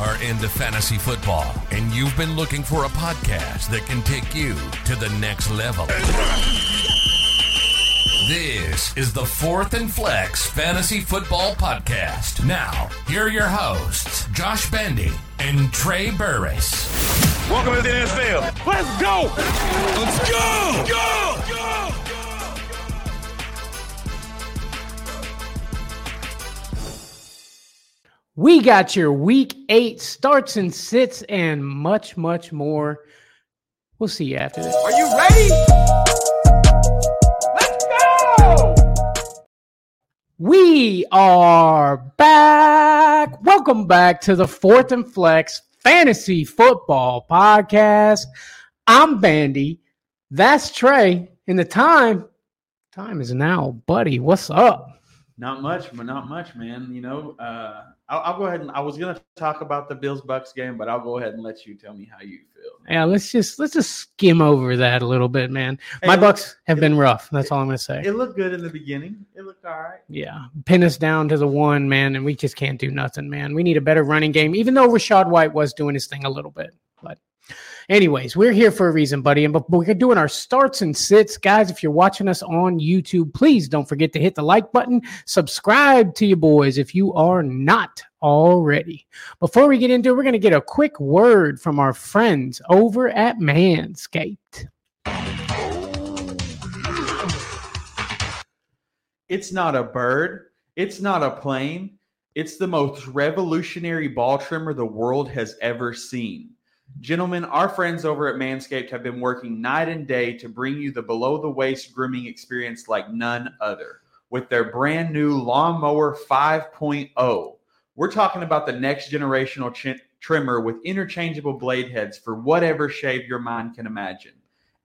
are into fantasy football and you've been looking for a podcast that can take you to the next level. This is the Fourth and Flex Fantasy Football Podcast. Now, here are your hosts, Josh Bandy and Trey Burris. Welcome to the NFL. Let's go! Let's go! Go! Go! We got your week eight starts and sits and much, much more. We'll see you after this. Are you ready? Let's go! We are back. Welcome back to the Fourth and Flex Fantasy Football Podcast. I'm Bandy. That's Trey. And the time, time is now, buddy. What's up? Not much, but not much, man. You know, uh, I'll, I'll go ahead and I was gonna talk about the Bills Bucks game, but I'll go ahead and let you tell me how you feel. Yeah, let's just let's just skim over that a little bit, man. My Hey, Bucks have it- been rough. That's all I'm gonna say. It looked good in the beginning. It looked all right. Yeah, pin us down to the one, man, and we just can't do nothing, man. We need a better running game, even though Rachaad White was doing his thing a little bit. But, anyways, we're here for a reason, buddy. And we're doing our starts and sits, guys. If you're watching us on YouTube, please don't forget to hit the like button, subscribe to you boys if you are not already. Before we get into it, we're going to get a quick word from our friends over at Manscaped. It's not a bird. It's not a plane. It's the most revolutionary ball trimmer the world has ever seen. Gentlemen, our friends over at Manscaped have been working night and day to bring you the below the waist grooming experience like none other with their brand new Lawnmower 5.0. We're talking about the next generational chi- trimmer with interchangeable blade heads for whatever shave your mind can imagine.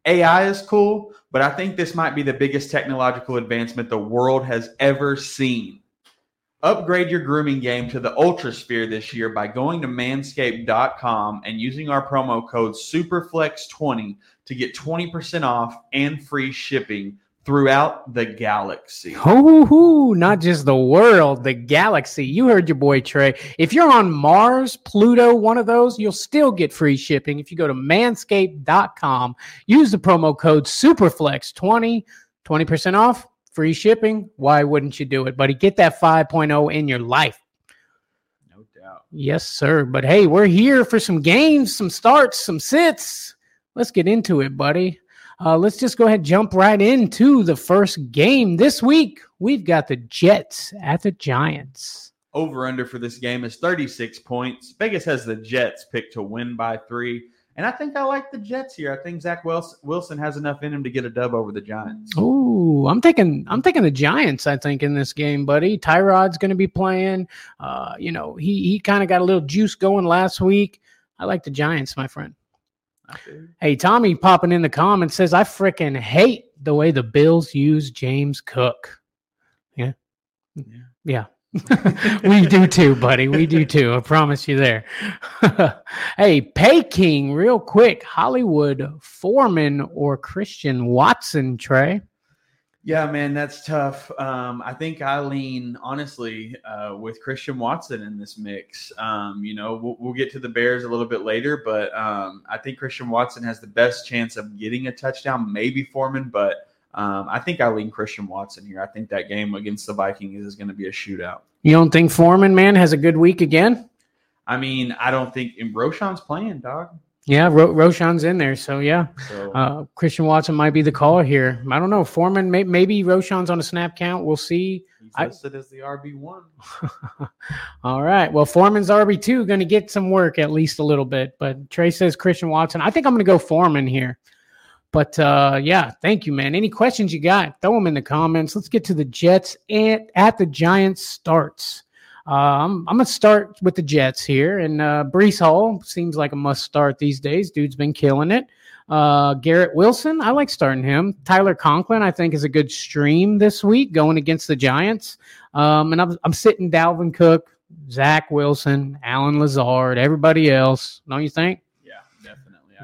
AI is cool, but I think this might be the biggest technological advancement the world has ever seen. Upgrade your grooming game to the Ultra Sphere this year by going to manscaped.com and using our promo code SUPERFLEX20 to get 20% off and free shipping throughout the galaxy. Hoo not just the world, the galaxy. You heard your boy Trey. If you're on Mars, Pluto, one of those, you'll still get free shipping if you go to manscaped.com. Use the promo code SUPERFLEX20, 20% off, free shipping. Why wouldn't you do it, buddy? Get that 5.0 in your life. No doubt. Yes, sir. But hey, we're here for some games, some starts, some sits. Let's get into it, buddy. Uh, let's just go ahead and jump right into the first game this week. We've got the Jets at the Giants. Over under for this game is 36 points. Vegas has the Jets picked to win by three. And I think I like the Jets here. I think Zach Wilson, has enough in him to get a dub over the Giants. Oh, I'm taking I'm taking the Giants. I think in this game, buddy. Tyrod's going to be playing. Uh, you know, he he kind of got a little juice going last week. I like the Giants, my friend. Hey, Tommy popping in the comments says, I freaking hate the way the Bills use James Cook. Yeah. Yeah. Yeah. we do too, buddy. We do too. I promise you there. hey, Pay King, real quick Hollywood Foreman or Christian Watson, Trey? Yeah, man, that's tough. Um, I think I lean honestly uh, with Christian Watson in this mix. Um, you know, we'll, we'll get to the Bears a little bit later, but um, I think Christian Watson has the best chance of getting a touchdown, maybe Foreman, but um, I think I lean Christian Watson here. I think that game against the Vikings is going to be a shootout. You don't think Foreman, man, has a good week again? I mean, I don't think and Roschon's playing, dog. Yeah, Ro- Roschon's in there. So, yeah. So Uh, Christian Watson might be the caller here. I don't know. Foreman, may- maybe Roschon's on a snap count. We'll see. he's I- listed as the RB one. All right. Well, Foreman's RB2 going to get some work at least a little bit. But Trey says Christian Watson. I think I'm going to go Foreman here. But uh, yeah, thank you, man. Any questions you got, throw them in the comments. Let's get to the Jets and at the Giants starts. Um, I'm to start with the Jets here. And uh, Breece Hall seems like a must start these days. Dude's been killing it. Uh, Garrett Wilson, I like starting him. Tyler Conklin, I think, is a good stream this week going against the Giants. Um, and I'm, I'm sitting Dalvin Cook, Zach Wilson, Allen Lazard, everybody else. Don't you think?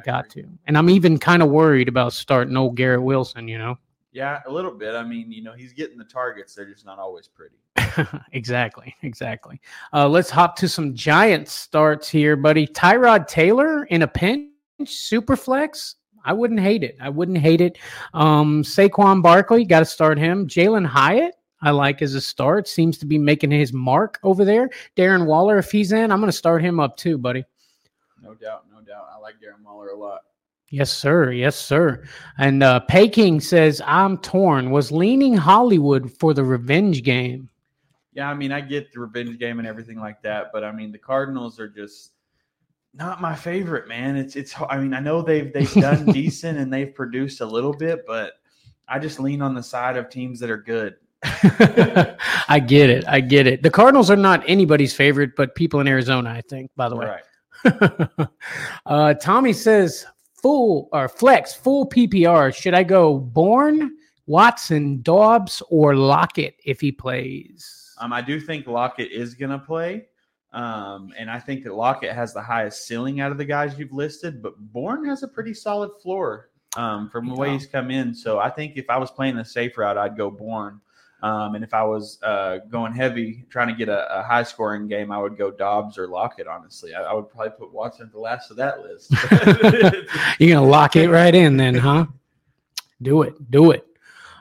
Yeah, definitely. I Got to. And I'm even kind of worried about starting old Garrett Wilson, you know? Yeah, a little bit. I mean, you know, he's getting the targets. They're just not always pretty. exactly, exactly. Uh, let's hop to some Giants starts here, buddy. Tyrod Taylor in a pinch, super flex. I wouldn't hate it. I wouldn't hate it. Um, Saquon Barkley, got to start him. Jalin Hyatt, I like as a start. Seems to be making his mark over there. Darren Waller, if he's in, I'm going to start him up too, buddy. No doubt, doubt. I like Darren Waller a lot. Yes, sir. Yes, sir. And uh, Peking says, I'm torn. Was leaning Hollywood for the revenge game. Yeah, I mean, I get the revenge game and everything like that, but I mean, the Cardinals are just not my favorite, man. It's it's. I mean, I know they've they've done decent and they've produced a little bit, but I just lean on the side of teams that are good. I get it. I get it. The Cardinals are not anybody's favorite, but people in Arizona, I think. By the way, Right. uh, Tommy says full or flex full PPR. Should I go Bourne, Watson, Doubs, or Lockett if he plays? Um, I do think Lockett is going to play. Um, and I think that Lockett has the highest ceiling out of the guys you've listed, but Bourne has a pretty solid floor um, from the way he's come in. So I think if I was playing the safe route, I'd go Bourne. Um, and if I was uh, going heavy, trying to get a, a high scoring game, I would go Doubs or Lockett, honestly. I, I would probably put Watson at the last of that list. You're gonna lock it right in then, huh? Do it. Do it.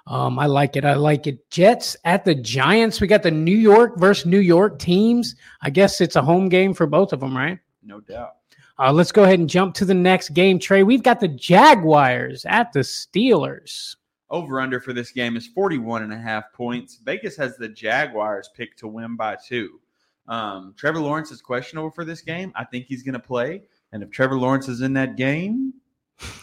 Um, I like it. I like it. Jets at the Giants. We got the New York versus New York teams. I guess it's a home game for both of them, right? no doubt. Uh, let's go ahead and jump to the next game, Trey. We've got the Jaguars at the Steelers. Over under for this game is 41 and a half points. Vegas has the Jaguars picked to win by two. Um, Trevor Lawrence is questionable for this game. I think he's going to play. And if Trevor Lawrence is in that game,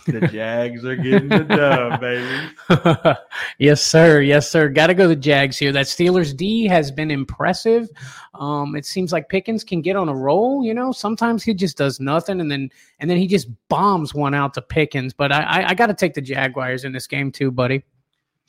the Jags are getting the dub, baby. yes, sir. Yes, sir. Got to go the Jags here. That Steelers D has been impressive. Um, it seems like Pickens can get on a roll. You know, sometimes he just does nothing, and then and then he just bombs one out to Pickens. But I I, I got to take the Jaguars in this game too, buddy.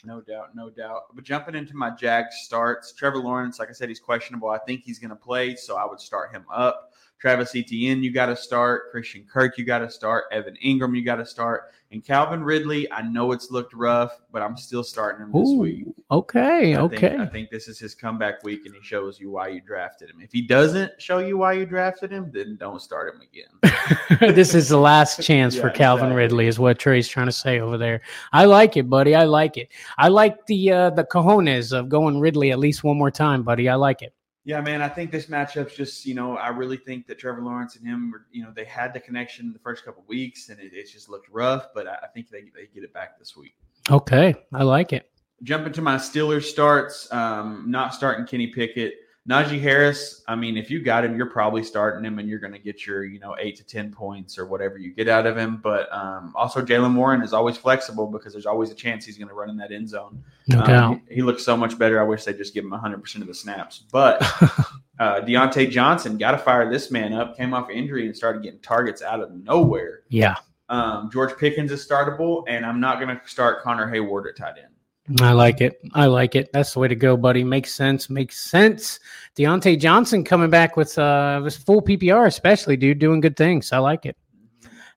No doubt, no doubt. But jumping into my Jags starts, Trevor Lawrence, like I said, he's questionable. I think he's going to play, so I would start him up. Travis Etienne, you got to start. Christian Kirk, you got to start. Evan Engram, you got to start. And Calvin Ridley, I know it's looked rough, but I'm still starting him this week. Okay, I okay. Think, I think this is his comeback week, and he shows you why you drafted him. If he doesn't show you why you drafted him, then don't start him again. this is the last chance for Calvin exactly. Ridley, is what Trey's trying to say over there. I like it, buddy. I like it. I like the uh, the cojones of going Ridley at least one more time, buddy. I like it. Yeah, man, I think this matchup's just, you know, I really think that Trevor Lawrence and him, were, you know, they had the connection the first couple weeks, and it, it just looked rough. But I, I think they they get it back this week. Okay, I like it. Jumping to my Steelers starts, um, not starting Kenny Pickett. Najee Harris, I mean, if you got him, you're probably starting him and you're going to get your, you know, eight to 10 points or whatever you get out of him. But um, also, Jaylen Warren is always flexible because there's always a chance he's going to run in that end zone. No Um, doubt. He, he looks so much better. I wish they'd just give him 100% of the snaps. But uh, Diontae Johnson got to fire this man up, came off injury and started getting targets out of nowhere. Yeah, Um, George Pickens is startable, and I'm not going to start Connor Heyward at tight end. I like it. I like it. That's the way to go, buddy. Makes sense. Makes sense. Diontae Johnson coming back with uh with full PPR, especially, dude, doing good things. I like it.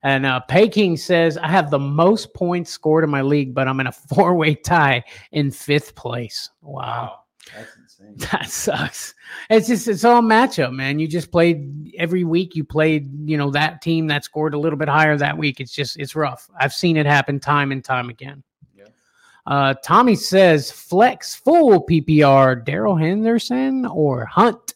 And uh, Peking says, I have the most points scored in my league, but I'm in a four way tie in fifth place. Wow. That's insane. That sucks. It's just, it's all matchup, man. You just played every week. You played, you know, that team that scored a little bit higher that week. It's just, it's rough. I've seen it happen time and time again. Uh, Tommy says, flex full PPR, Darrell Henderson or Hunt.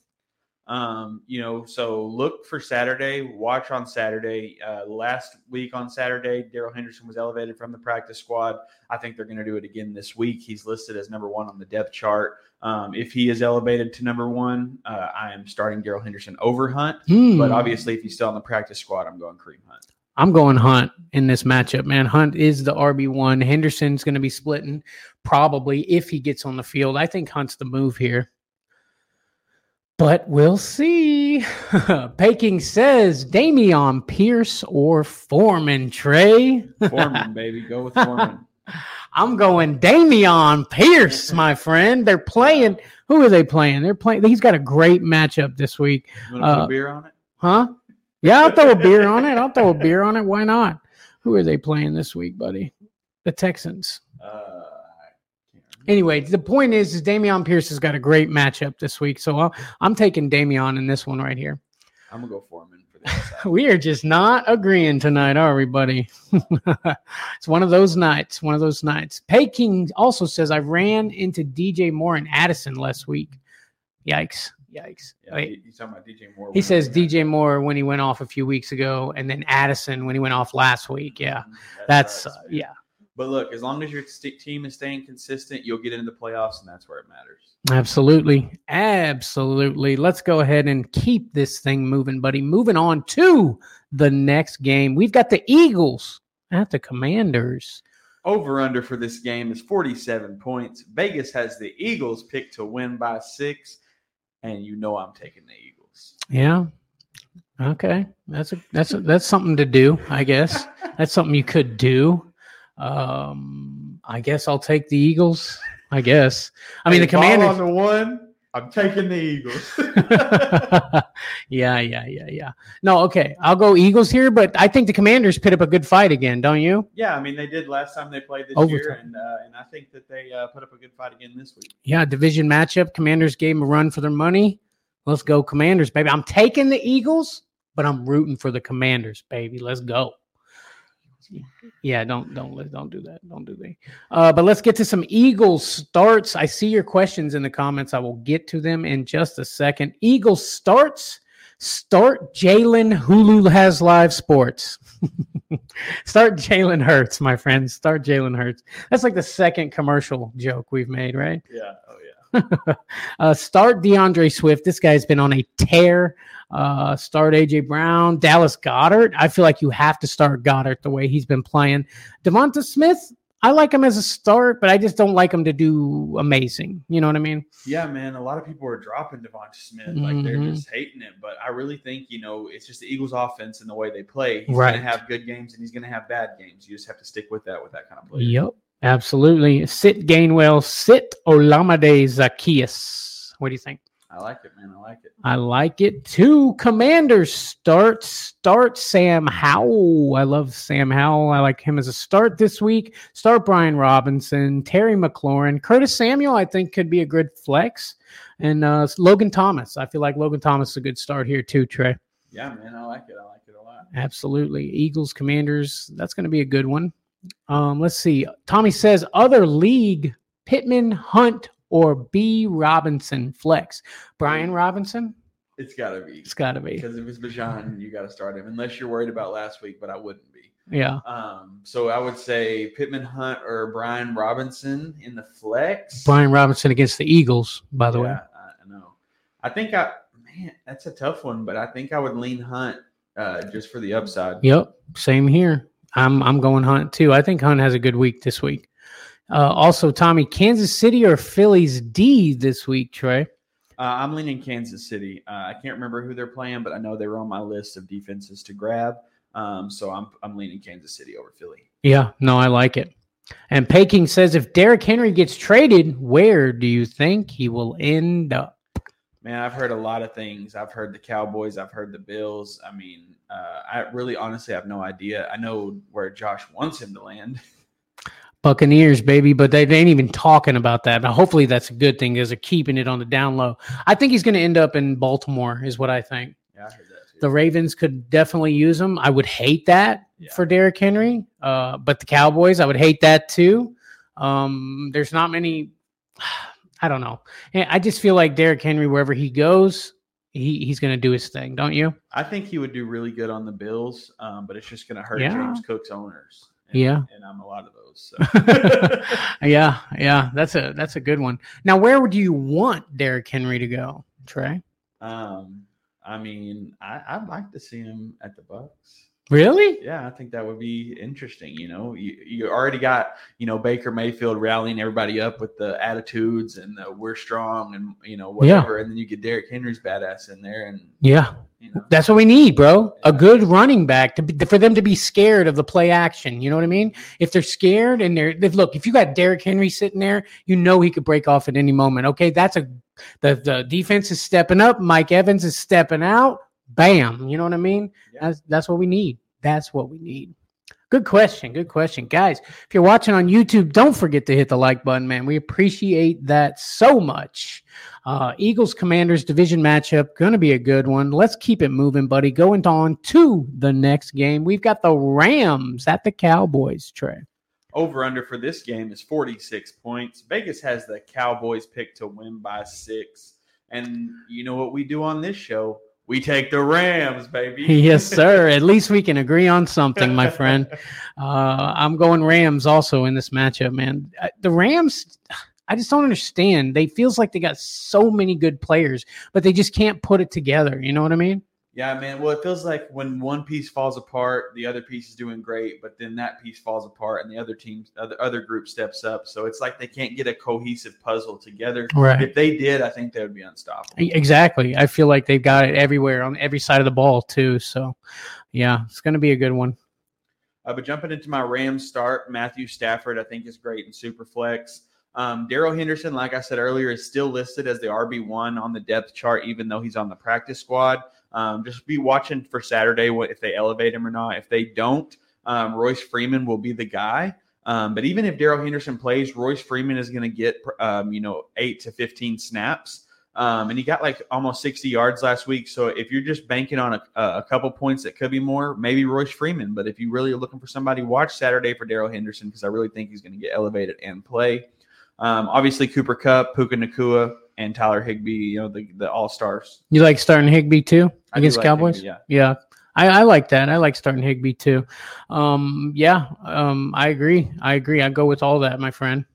Um, you know, so look for Saturday, watch on Saturday. Uh, last week on Saturday, Darrell Henderson was elevated from the practice squad. I think they're going to do it again this week. He's listed as number one on the depth chart. Um, if he is elevated to number one, uh, I am starting Darrell Henderson over Hunt. Hmm. But obviously, if he's still on the practice squad, I'm going Kareem Hunt. I'm going Hunt in this matchup, man. Hunt is the RB1. Henderson's going to be splitting probably if he gets on the field. I think Hunt's the move here. But we'll see. Peking says Dameon Pierce or Foreman Trey. Foreman, baby, go with Foreman. I'm going Dameon Pierce, my friend. They're playing. Who are they playing? They're playing. He's got a great matchup this week. You want to put Uh, a beer on it? Huh? Yeah, I'll throw a beer on it. I'll throw a beer on it. Why not? Who are they playing this week, buddy? The Texans. Uh, Anyway, the point is, is Dameon Pierce has got a great matchup this week, so I'll, I'm taking Dameon in this one right here. I'm gonna go Foreman for outside. We are just not agreeing tonight, are we, buddy? it's one of those nights. One of those nights. Peking also says I ran into DJ Moore and Addison last week. Yikes! Yikes! Yeah, Wait, you, you talking about DJ Moore? he says? DJ Moore when he went off a few weeks ago, and then Addison when he went off last week. Yeah, Mhm, that's uh, yeah, But look, as long as your team is staying consistent, you'll get into the playoffs, and that's where it matters. absolutely, absolutely. Let's go ahead and keep this thing moving, buddy. Moving on to the next game, we've got the Eagles at the Commanders. Over under for this game is 47 points. Vegas has the Eagles picked to win by six, and you know I'm taking the Eagles. Yeah. Okay. That's a that's a, that's something to do, I guess. That's something you could do. Um I guess I'll take the Eagles. I guess. I mean Hey, the ball Commanders. on the one. I'm taking the Eagles. yeah, yeah, yeah, yeah. No, okay. I'll go Eagles here, but I think the Commanders put up a good fight again, don't you? yeah, I mean they did last time they played this Overtime. year, and uh, and I think that they uh, put up a good fight again this week. Yeah, division matchup. Commanders gave them a run for their money. Let's go, Commanders, baby. I'm taking the Eagles, but I'm rooting for the Commanders, baby. Let's go. Yeah, don't don't let don't do that. Don't do that. Uh, but let's get to some Eagles starts. I see your questions in the comments. I will get to them in just a second. Eagles starts. Start Jalen Hulu has live sports. Start Jalen Hurts, my friends. Start Jalen Hurts. That's like the second commercial joke we've made, right? Yeah. Oh yeah. uh, start D'Andre Swift. This guy's been on a tear. Uh, start AJ Brown, Dallas Goedert. I feel like you have to start Goedert the way he's been playing. Devonta Smith. I like him as a start, but I just don't like him to do amazing. You know what I mean? Yeah, man. A lot of people are dropping Devonta Smith, like they're Mhm. just hating it. But I really think you know it's just the Eagles' offense and the way they play. He's Right. going to have good games and he's going to have bad games. You just have to stick with that with that kind of play. Yep, absolutely. Sit Gainwell. Sit Olamide Zaccheaus. What do you think? I like it, man. I like it. I like it too. Commanders start start Sam Howell. I love Sam Howell. I like him as a start this week. Start Brian Robinson, Terry McLaurin, Curtis Samuel. I think could be a good flex, and uh, Logan Thomas. I feel like Logan Thomas is a good start here too. Trey, Yeah, man. I like it. I like it a lot. absolutely. Eagles, Commanders. That's going to be a good one. Um, let's see. Tommy says other league: Pittman, Hunt, or B Robinson flex. Brian Robinson. It's got to be It's got to be. because if it's Bijan, you got to start him unless you're worried about last week. But I wouldn't be. Yeah. Um, so I would say Pittman Hunt or Brian Robinson in the flex. Brian Robinson against the Eagles, by the way. Yeah, I I know. I think I man, that's a tough one, but I think I would lean Hunt uh, just for the upside. Yep. Same here. I'm I'm going Hunt too. I think Hunt has a good week this week. Uh, also, Tommy, Kansas City or Phillies D this week, Trey? Uh, I'm leaning Kansas City. Uh, I can't remember who they're playing, but I know they were on my list of defenses to grab. Um, so I'm I'm leaning Kansas City over Philly. Yeah, no, I like it. And Peking says if Derrick Henry gets traded, where do you think he will end up? Man, I've heard a lot of things. I've heard the Cowboys. I've heard the Bills. I mean, uh, I really honestly have no idea. I know where Josh wants him to land. Buccaneers, baby, but they, they ain't even talking about that. Now, hopefully, that's a good thing because they're keeping it on the down low. I think he's going to end up in Baltimore, is what I think. Yeah, I heard that too. The Ravens could definitely use him. I would hate that Yeah. for Derrick Henry, uh, but the Cowboys, I would hate that too. Um, there's not many. I don't know. I just feel like Derrick Henry, wherever he goes, he, he's going to do his thing, don't you? I think he would do really good on the Bills, um, but it's just going to hurt Yeah. James Cook's owners. And, Yeah. and I'm a lot of those. So. yeah, yeah, that's a that's a good one. Now, where would you want Derrick Henry to go, Trey? um, I mean, I, I'd like to see him at the Bucks. Really? Yeah, I think that would be interesting. You know, you, you already got you know Baker Mayfield rallying everybody up with the attitudes and the we're strong and you know Yeah. whatever, and then you get Derrick Henry's badass in there, and Yeah, you know, That's what we need, bro. A good running back to be, for them to be scared of the play action. You know what I mean? If they're scared and they're if, look, if you got Derrick Henry sitting there, you know he could break off at any moment. Okay, that's a the the defense is stepping up. Mike Evans is stepping out. Bam. You know what I mean? Yeah. That's that's what we need. That's what we need. Good question. Good question. Guys, if you're watching on YouTube, don't forget to hit the like button, man. We appreciate that so much. Uh, Eagles Commanders division matchup, going to be a good one. Let's keep it moving, buddy. Going on to the next game. We've got the Rams at the Cowboys, Trey. Over under for this game is 46 points. Vegas has the Cowboys pick to win by six. And you know what we do on this show? We take the Rams, baby. yes, sir. At least we can agree on something, my friend. Uh, I'm going Rams also in this matchup, man. The Rams, I just don't understand. They feels like they got so many good players, but they just can't put it together. You know what I mean? Yeah, man. Well, it feels like when one piece falls apart, the other piece is doing great, but then that piece falls apart and the other team, other other group steps up. So it's like they can't get a cohesive puzzle together. Right. If they did, I think they would be unstoppable. Exactly. I feel like they've got it everywhere on every side of the ball too. So, yeah, it's going to be a good one. Uh, but jumping into my Rams start, Matthew Stafford, I think is great in Superflex. Um, Darrell Henderson, like I said earlier, is still listed as the RB one on the depth chart, even though he's on the practice squad. Um, just be watching for Saturday what if they elevate him or not. If they don't, um, Royce Freeman will be the guy. Um, but even if Darrell Henderson plays, Royce Freeman is going to get um, you know eight to fifteen snaps. Um, and he got like almost 60 yards last week. So if you're just banking on a, a couple points that could be more, maybe Royce Freeman. But if you really are looking for somebody, watch Saturday for Darrell Henderson because I really think he's going to get elevated and play. Um, obviously, Cooper Kupp, Puka Nacua, and Tyler Higbee, you know, the, the all stars. You like starting Higbee too against Cowboys? yeah. Yeah. I, I like that. I like starting Higbee too. Um, yeah, um, I agree. I agree. I go with all that, my friend.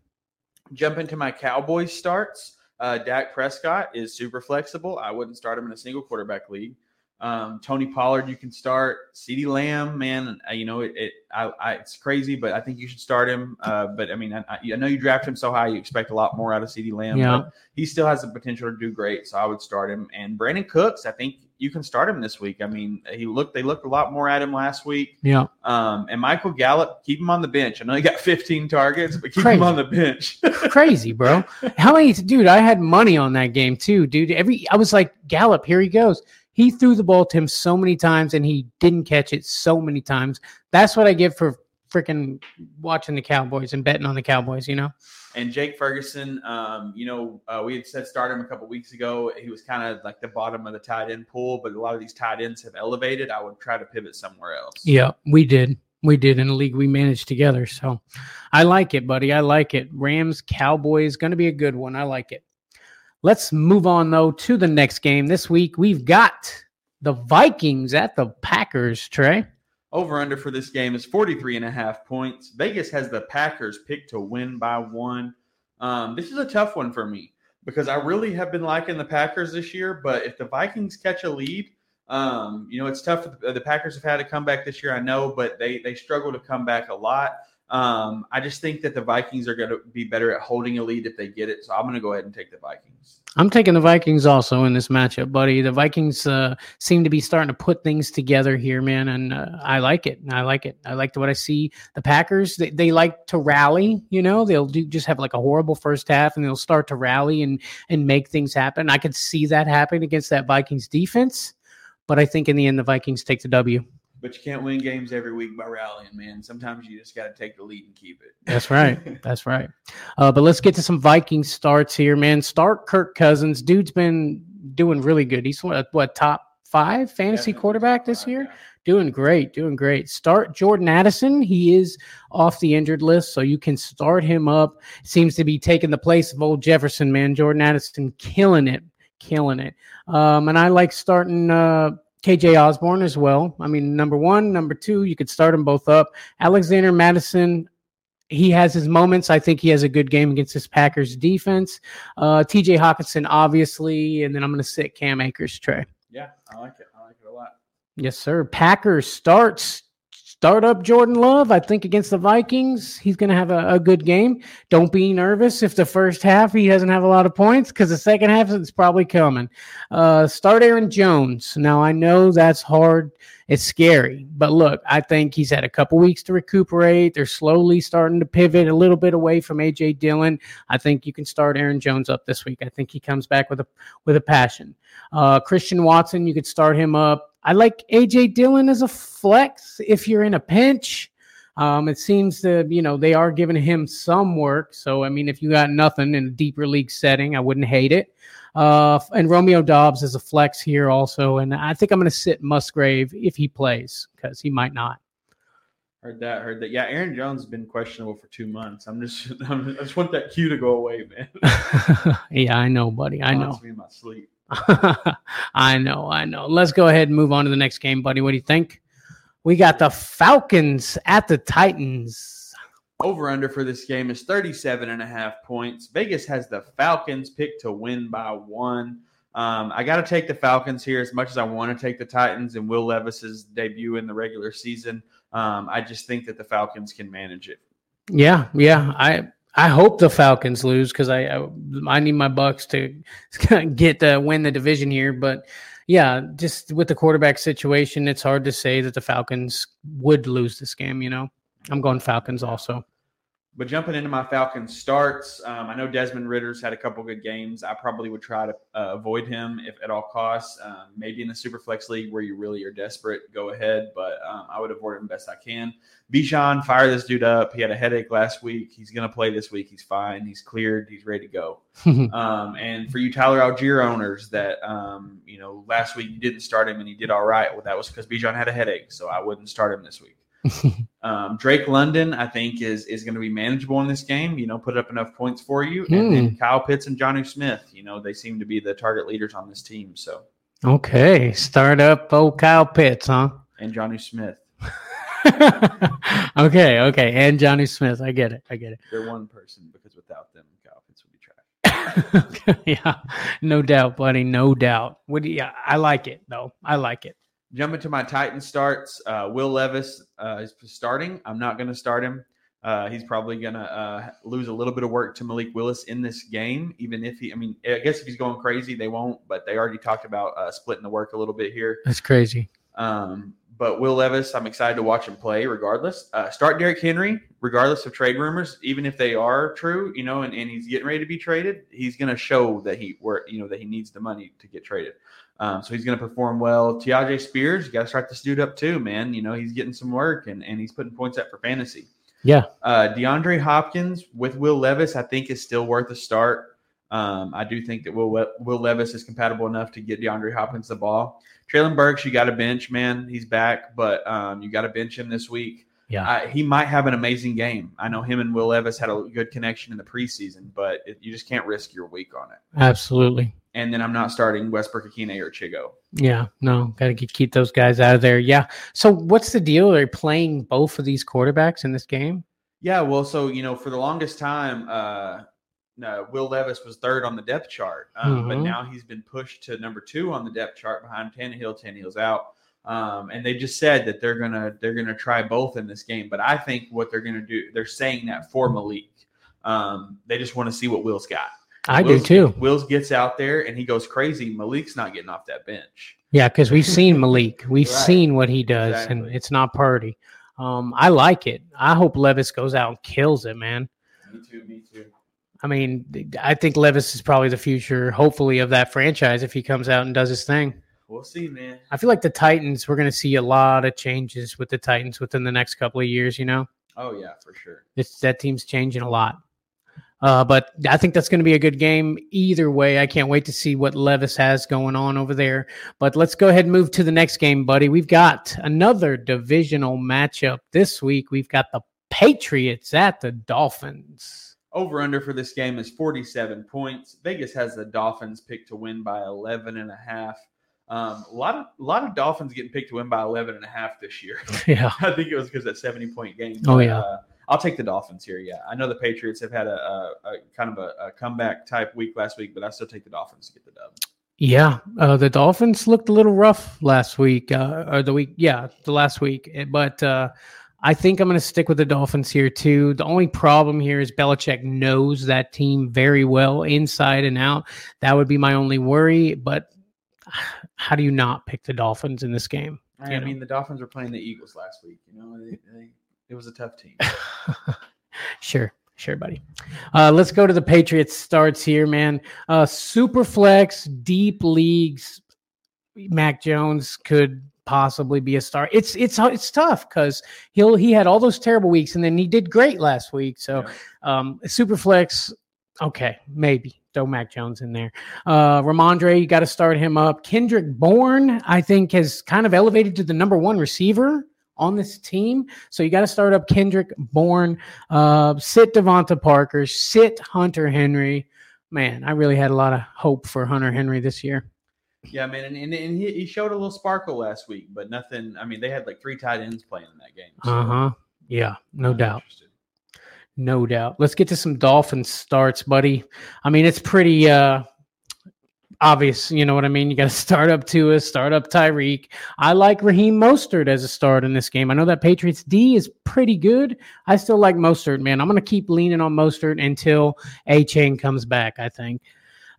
Jump into my Cowboys starts. Uh, Dak Prescott is super flexible. I wouldn't start him in a single quarterback league. Um, Tony Pollard, you can start. CeeDee Lamb, man, uh, you know it. it I, I, it's crazy, but I think you should start him. Uh, but I mean, I, I know you draft him so high, you expect a lot more out of CeeDee Lamb. Yeah. But he still has the potential to do great, so I would start him. And Brandin Cooks, I think you can start him this week. I mean, he looked. They looked a lot more at him last week. Yeah. Um, and Michael Gallup, keep him on the bench. I know he got 15 targets, but keep Crazy. him on the bench. Crazy, bro. How many dude, I had money on that game too, dude. Every I was like, Gallup, here he goes. He threw the ball to him so many times and he didn't catch it so many times. That's what I get for freaking watching the Cowboys and betting on the Cowboys, you know? And Jake Ferguson, um, you know, uh, we had said start him a couple weeks ago. He was kind of like the bottom of the tight end pool, but a lot of these tight ends have elevated. I would try to pivot somewhere else. Yeah, we did. We did in a league we managed together. So I like it, buddy. I like it. Rams, Cowboys, going to be a good one. I like it. Let's move on, though, to the next game. This week, we've got the Vikings at the Packers, Trey. Over under for this game is 43 and a half points. Vegas has the Packers picked to win by one. Um, this is a tough one for me because I really have been liking the Packers this year. But if the Vikings catch a lead, um, you know, it's tough. The, Packers have had a comeback this year, I know, but they they struggle to come back a lot. Um, I just think that the Vikings are going to be better at holding a lead if they get it. So I'm going to go ahead and take the Vikings. I'm taking the Vikings also in this matchup, buddy. The Vikings uh, seem to be starting to put things together here, man, and uh, I like it. I like it. I like what I see. The Packers, they, they like to rally. You know, they'll do just have like a horrible first half, and they'll start to rally and and make things happen. I could see that happen against that Vikings defense, but I think in the end, the Vikings take the W. But you can't win games every week by rallying, man. Sometimes you just got to take the lead and keep it. That's right. That's right. Uh, but let's get to some Viking starts here, man. Start Kirk Cousins. Dude's been doing really good. He's what, what top five fantasy Definitely quarterback this five, year? yeah. Doing great, doing great. Start Jordan Addison. He is off the injured list, so you can start him up. Seems to be taking the place of old Jefferson, man. Jordan Addison killing it, killing it. Um, and I like starting uh, KJ Osborn as well. I mean, number one, number two, you could start them both up. Alexander Mattison, he has his moments. I think he has a good game against this Packers defense. Uh, TJ Hockenson, obviously, and then I'm going to sit Cam Akers, Trey. Yeah, I like it. I like it a lot. Yes, sir. Packers starts start up Jordan Love. I think against the Vikings, he's going to have a, a good game. Don't be nervous if the first half he doesn't have a lot of points because the second half it's probably coming. Uh, start Aaron Jones. Now I know that's hard. It's scary, but look, I think he's had a couple weeks to recuperate. They're slowly starting to pivot a little bit away from AJ Dillon. I think you can start Aaron Jones up this week. I think he comes back with a with a passion. Uh, Christian Watson, you could start him up. I like AJ Dillon as a flex if you're in a pinch. Um, it seems that you know they are giving him some work. So I mean, if you got nothing in a deeper league setting, I wouldn't hate it. Uh, and Romeo Doubs is a flex here also, and I think I'm going to sit Musgrave if he plays because he might not. Heard that. Heard that. Yeah, Aaron Jones has been questionable for two months. I'm just, I'm, I just want that cue to go away, man. yeah, I know, buddy. I know. Me in my sleep. I know, I know. Let's go ahead and move on to the next game, buddy. What do you think? We got the Falcons at the Titans. Over under for this game is 37 and a half points. Vegas has the Falcons picked to win by one. Um, I got to take the Falcons here as much as I want to take the Titans and Will Levis's debut in the regular season. Um, I just think that the Falcons can manage it. Yeah, yeah. I I hope the Falcons lose because I, I, I need my Bucks to get to win the division here. But yeah, just with the quarterback situation, it's hard to say that the Falcons would lose this game. You know, I'm going Falcons also. But jumping into my Falcons starts, um, I know Desmond Ridder's had a couple good games. I probably would try to uh, avoid him if at all costs. Um, maybe in the Superflex league where you really are desperate, go ahead. But um, I would avoid him best I can. Bijan, fire this dude up. He had a headache last week. He's going to play this week. He's fine. He's cleared. He's ready to go. Um, and for you Tyler Allgeier owners that um, you know last week you didn't start him and he did all right. Well, that was because Bijan had a headache, so I wouldn't start him this week. um, Drake London, I think, is is going to be manageable in this game. You know, put up enough points for you. And Hmm. then Kyle Pitts and Jonnu Smith. You know, they seem to be the target leaders on this team. So, okay, start up old Kyle Pitts, huh? and Jonnu Smith, okay, okay, and Jonnu Smith. I get it. I get it. they're one person because without them, Kyle Pitts would be trash. yeah, no doubt, buddy. No doubt. What? Do you, I like it though. I like it. Jumping to my Titan starts, uh, Will Levis uh, is starting. I'm not going to start him. Uh, he's probably going to uh, lose a little bit of work to Malik Willis in this game, even if he, I mean, I guess if he's going crazy, they won't, but they already talked about uh, splitting the work a little bit here. That's crazy. Um, but Will Levis, I'm excited to watch him play regardless. Uh, start Derrick Henry, regardless of trade rumors, even if they are true, you know, and, and he's getting ready to be traded, he's going to show that he where you know that he needs the money to get traded. Um, so he's going to perform well. Tyjae Spears, you got to start this dude up too, man. You know, he's getting some work and, and he's putting points up for fantasy. Yeah. Uh, DeAndre Hopkins with Will Levis, I think, is still worth a start. Um, I do think that Will Will Levis is compatible enough to get DeAndre Hopkins the ball. Treylon Burks, you got to bench, man. He's back, but um, you got to bench him this week. Yeah. I, he might have an amazing game. I know him and Will Levis had a good connection in the preseason, but it, you just can't risk your week on it. Absolutely. And then I'm not starting Westbrook-Ikhine or Chigo. Yeah. No, got to keep those guys out of there. Yeah. So what's the deal? Are you playing both of these quarterbacks in this game? Yeah, well, so you know, for the longest time, uh, no, Will Levis was third on the depth chart, um, but Mhm. now he's been pushed to number two on the depth chart behind Tannehill. Tannehill's out, um, and they just said that they're gonna they're gonna try both in this game. But I think what they're gonna do, they're saying that for Malik. Um, they just want to see what Will's got. I do too. Will's gets out there and he goes crazy. Malik's not getting off that bench. Yeah, because we've seen Malik. We've Right. seen what he does, and it's not party. Um, I like it. I hope Levis goes out and kills it, man. Me too. Me too. I mean, I think Levis is probably the future, hopefully, of that franchise if he comes out and does his thing. We'll see, man. I feel like the Titans, we're going to see a lot of changes with the Titans within the next couple of years. You know, Oh yeah, for sure. it's that team's changing a lot. Uh, but I think that's going to be a good game either way. I can't wait to see what Levis has going on over there. But let's go ahead and move to the next game, buddy. We've got another divisional matchup this week. We've got the Patriots at the Dolphins. Over under for this game is 47 points. Vegas has the Dolphins picked to win by 11 and a half. Um, a lot of a lot of Dolphins getting picked to win by 11 and a half this year. Yeah. I think it was because that 70 point game. Oh, yeah. Uh, I'll take the Dolphins here. Yeah, I know the Patriots have had a, a, a kind of a, a comeback type week last week, but I still take the Dolphins to get the dub. Yeah, uh, the Dolphins looked a little rough last week, uh, or the week, yeah, the last week. Eh, But uh, I think I'm going to stick with the Dolphins here too. The only problem here is Belichick knows that team very well, inside and out. That would be my only worry. But how do you not pick the Dolphins in this game? I mean, the Dolphins were playing the Eagles last week. You know, they, they, it was a tough team. Sure, sure, buddy. Uh, let's go to the Patriots starts here, man. Uh, super flex, deep leagues. Mac Jones could possibly be a star. It's it's it's tough because he'll he had all those terrible weeks and then he did great last week. So um Superflex, okay, maybe throw Mac Jones in there. Uh Rhamondre, you got to start him up. Kendrick Bourne, I think, has kind of elevated to the number one receiver on this team. So you got to start up Kendrick Bourne, uh, sit DeVante Parker, sit Hunter Henry. Man, I really had a lot of hope for Hunter Henry this year. Yeah, man, and, and, and he, he showed a little sparkle last week, but nothing. I mean, they had like three tight ends playing in that game. so Uh huh. Yeah, no I'm doubt. interested. No doubt. Let's get to some Dolphin starts, buddy. I mean, it's pretty uh obvious. You know what I mean? You got to start up to Tua, start up Tyreek. I like Raheem Mostert as a start in this game. I know that Patriots D is pretty good. I still like Mostert, man. I'm going to keep leaning on Mostert until Achane comes back, I think.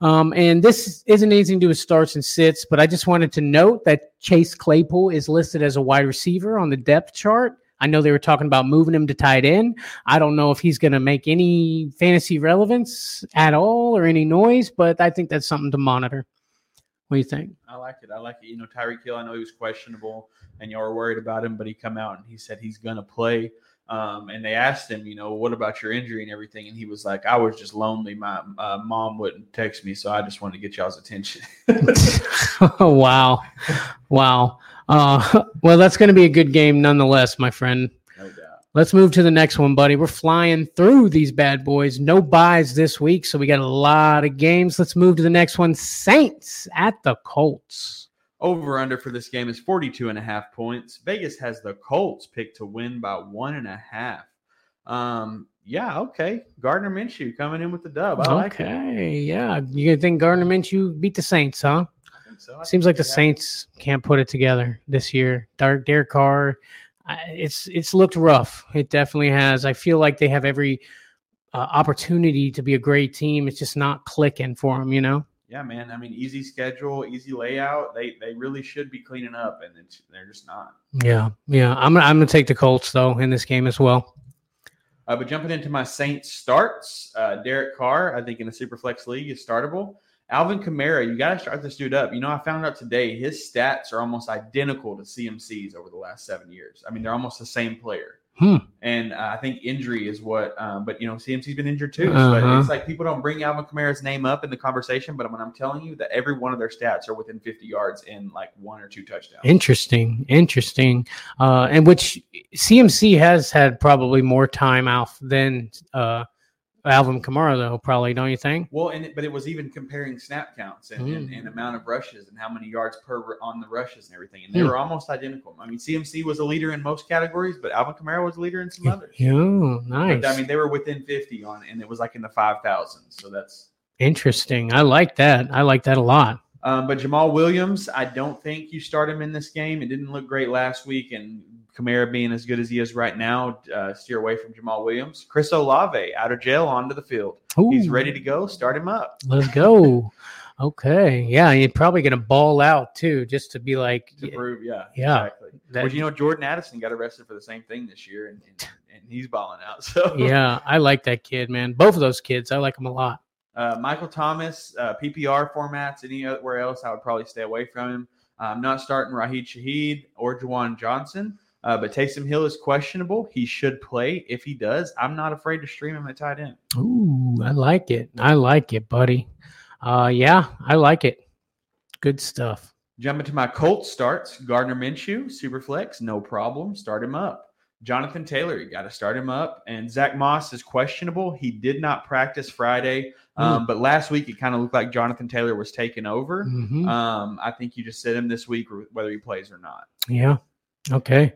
Um, and this isn't anything to do with starts and sits, but I just wanted to note that Chase Claypool is listed as a wide receiver on the depth chart. I know they were talking about moving him to tight end. I don't know if he's going to make any fantasy relevance at all or any noise, but I think that's something to monitor. What do you think? I like it. I like it. You know, Tyreek Hill. I know he was questionable, and y'all were worried about him, but he come out and he said he's gonna play. Um, and they asked him, you know, what about your injury and everything? And he was like, I was just lonely. My uh, mom wouldn't text me, so I just wanted to get y'all's attention. oh, wow. Wow. Uh, well, that's going to be a good game nonetheless, my friend. no doubt. Let's move to the next one, buddy. We're flying through these bad boys. No buys this week, so we got a lot of games. Let's move to the next one. Saints at the Colts. Over under for this game is 42 and a half points. Vegas has the Colts picked to win by one and a half. Um, yeah, okay. Gardner Minshew coming in with the dub. I like it. okay, yeah. You think Gardner Minshew beat the Saints, huh? So. I Seems like the Saints can't put it together this year. Dark Derek Carr, it's it's looked rough. It definitely has. I feel like they have every uh, opportunity to be a great team. It's just not clicking for them, you know. Yeah, man. I mean, easy schedule, easy layout. They they really should be cleaning up, and it's, they're just not. Yeah, yeah. I'm gonna- I'm gonna take the Colts though in this game as well. Uh, but jumping into my Saints starts, uh, Derek Carr, I think in a super flex league is startable. Alvin Kamara, you got to start this dude up. You know, I found out today his stats are almost identical to CMC's over the last seven years. I mean, they're almost the same player. Hmm. And uh, I think injury is what, um, but you know, CMC's been injured too. So Uh-huh. it's like people don't bring Alvin Kamara's name up in the conversation, but when I'm telling you that every one of their stats are within 50 yards in like one or two touchdowns. Interesting, interesting. Uh, and which CMC has had probably more time off than uh, Alvin Kamara though. Probably, don't you think? Well, and it, but it was even comparing snap counts and, and, Mm. and amount of rushes and how many yards per on the rushes and everything, and they Mm. were almost identical. I mean, CMC was a leader in most categories, but Alvin Kamara was a leader in some others. Yeah, nice. But, I mean, they were within fifty on, and it was like in the five thousands. So that's. Interesting. I like that. I like that a lot. Um, but Jamaal Williams, I don't think you start him in this game. It didn't look great last week, and Kamara being as good as he is right now, uh, steer away from Jamaal Williams. Chris Olave out of jail onto the field. He's ready to go. Start him up. Let's go. okay. Yeah, you're probably gonna ball out too, just to be like, to prove, yeah, Yeah. exactly. that- well, you know, Jordan Addison got arrested for the same thing this year, and, and, and he's balling out. So, yeah, I like that kid, man. Both of those kids, I like them a lot. uh, Michael Thomas, uh, PPR formats, anywhere else, I would probably stay away from him. I'm not starting Rashid Shaheed or Juwan Johnson, uh, but Taysom Hill is questionable. He should play. If he does, I'm not afraid to stream him at tight end. Ooh, I like it. I like it, buddy. Uh, yeah, I like it. Good stuff. Jumping to my Colts starts, Gardner Minshew, Superflex, no problem. Start him up. Jonathan Taylor, you got to start him up. And Zach Moss is questionable. He did not practice Friday, um, but last week it kind of looked like Jonathan Taylor was taking over. Mhm. Um, I think you just sit him this week, whether he plays or not. Yeah. Okay.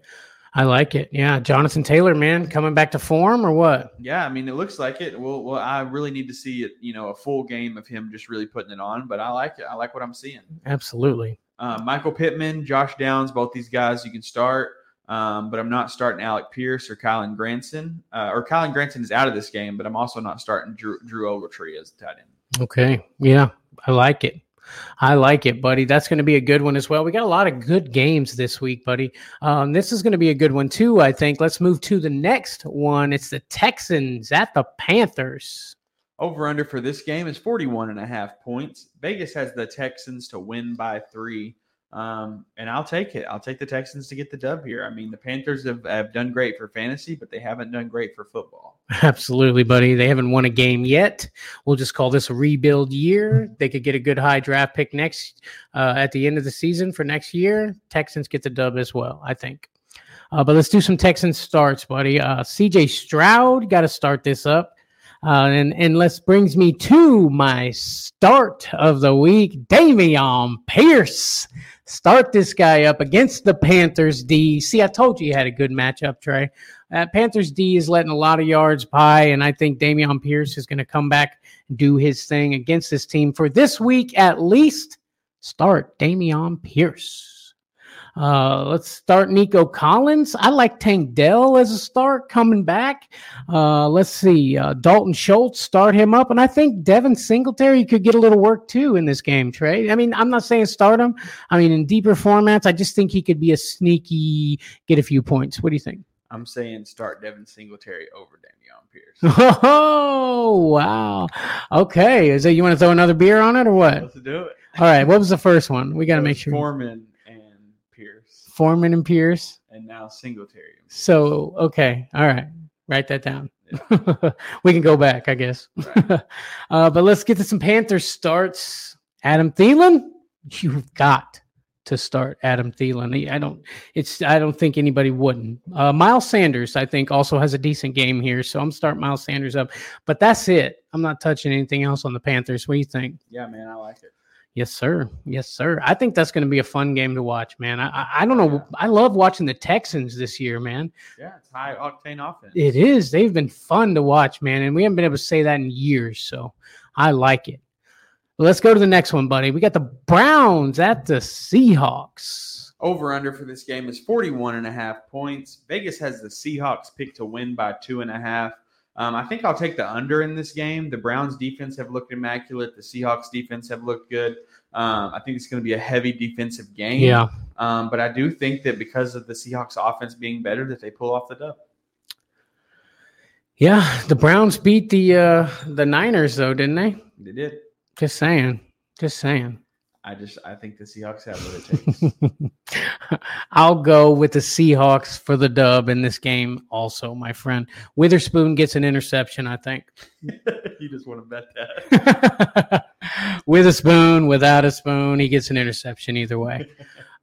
I like it. Yeah, Jonathan Taylor, man, coming back to form or what? Yeah, I mean, it looks like it. Well, well, I really need to see it. You know, a full game of him just really putting it on. But I like it. I like what I'm seeing. Absolutely. Uh, Michael Pittman, Josh Downs, both these guys you can start. Um, but I'm not starting Alec Pierce or Kylen Granson. Uh, or Kylen Granson is out of this game, but I'm also not starting Drew, Drew Ogletree as a tight end. Okay. Yeah, I like it. I like it, buddy. That's going to be a good one as well. We got a lot of good games this week, buddy. Um, this is going to be a good one too, I think. Let's move to the next one. It's the Texans at the Panthers. Over under for this game is 41 and a half points. Vegas has the Texans to win by three. Um, and I'll take it. I'll take the Texans to get the dub here. I mean, the Panthers have, have done great for fantasy, but they haven't done great for football. Absolutely, buddy. They haven't won a game yet. We'll just call this a rebuild year. They could get a good high draft pick next uh, at the end of the season for next year. Texans get the dub as well, I think. Uh, but let's do some Texans starts, buddy. Uh, CJ Stroud got to start this up. Uh, and and let's brings me to my start of the week, Dameon Pierce. Start this guy up against the Panthers D. See, I told you you had a good matchup, Trey. Uh, Panthers D is letting a lot of yards by, and I think Dameon Pierce is going to come back and do his thing against this team for this week at least. Start Dameon Pierce. Uh, let's start Nico Collins. I like Tank Dell as a start coming back. Uh, let's see. Uh, Dalton Schultz, start him up. And I think Devin Singletary could get a little work too in this game, Trey. I mean, I'm not saying start him. I mean, in deeper formats, I just think he could be a sneaky, get a few points. What do you think? I'm saying start Devin Singletary over Dameon Pierce. Oh, wow. Okay. Is that you want to throw another beer on it or what? Let's do it. All right. What was the first one? We got to make sure. Foreman Foreman and Pierce. and now Singletary. So, okay. All right. Write that down. we can go back, I guess. Right. uh, but let's get to some Panthers starts. Adam Thielen, you've got to start Adam Thielen. I don't. It's. I don't think anybody wouldn't. Uh, Miles Sanders, I think, also has a decent game here, so I'm starting Miles Sanders up. But that's it. I'm not touching anything else on the Panthers. What do you think? Yeah, man, I like it. Yes, sir. Yes, sir. I think that's going to be a fun game to watch, man. I, I, don't know. I love watching the Texans this year, man. Yeah, it's high octane offense. It is. They've been fun to watch, man, and we haven't been able to say that in years. So I like it. Let's go to the next one, buddy. We got the Browns at the Seahawks. Over under for this game is 41 and a half points. Vegas has the Seahawks picked to win by two and a half. Um, I think I'll take the under in this game. The Browns defense have looked immaculate. The Seahawks defense have looked good. Um, I think it's going to be a heavy defensive game. Yeah. Um, but I do think that because of the Seahawks offense being better, that they pull off the dub. Yeah. The Browns beat the uh the Niners though, didn't they? They did. Just saying. Just saying. I just I think the Seahawks have what it takes. I'll go with the Seahawks for the dub in this game, also, my friend. Witherspoon gets an interception, I think. you just want to bet that. With a spoon, without a spoon, he gets an interception either way.